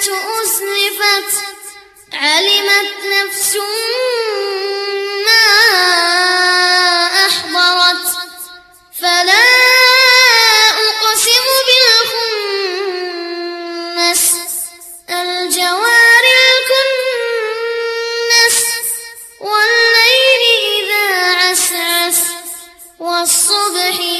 الجنة أزلفت علمت نفس ما أحضرت. فلا أقسم بالخنس الجوار الكنس والليل إذا عسعس والصبح إذا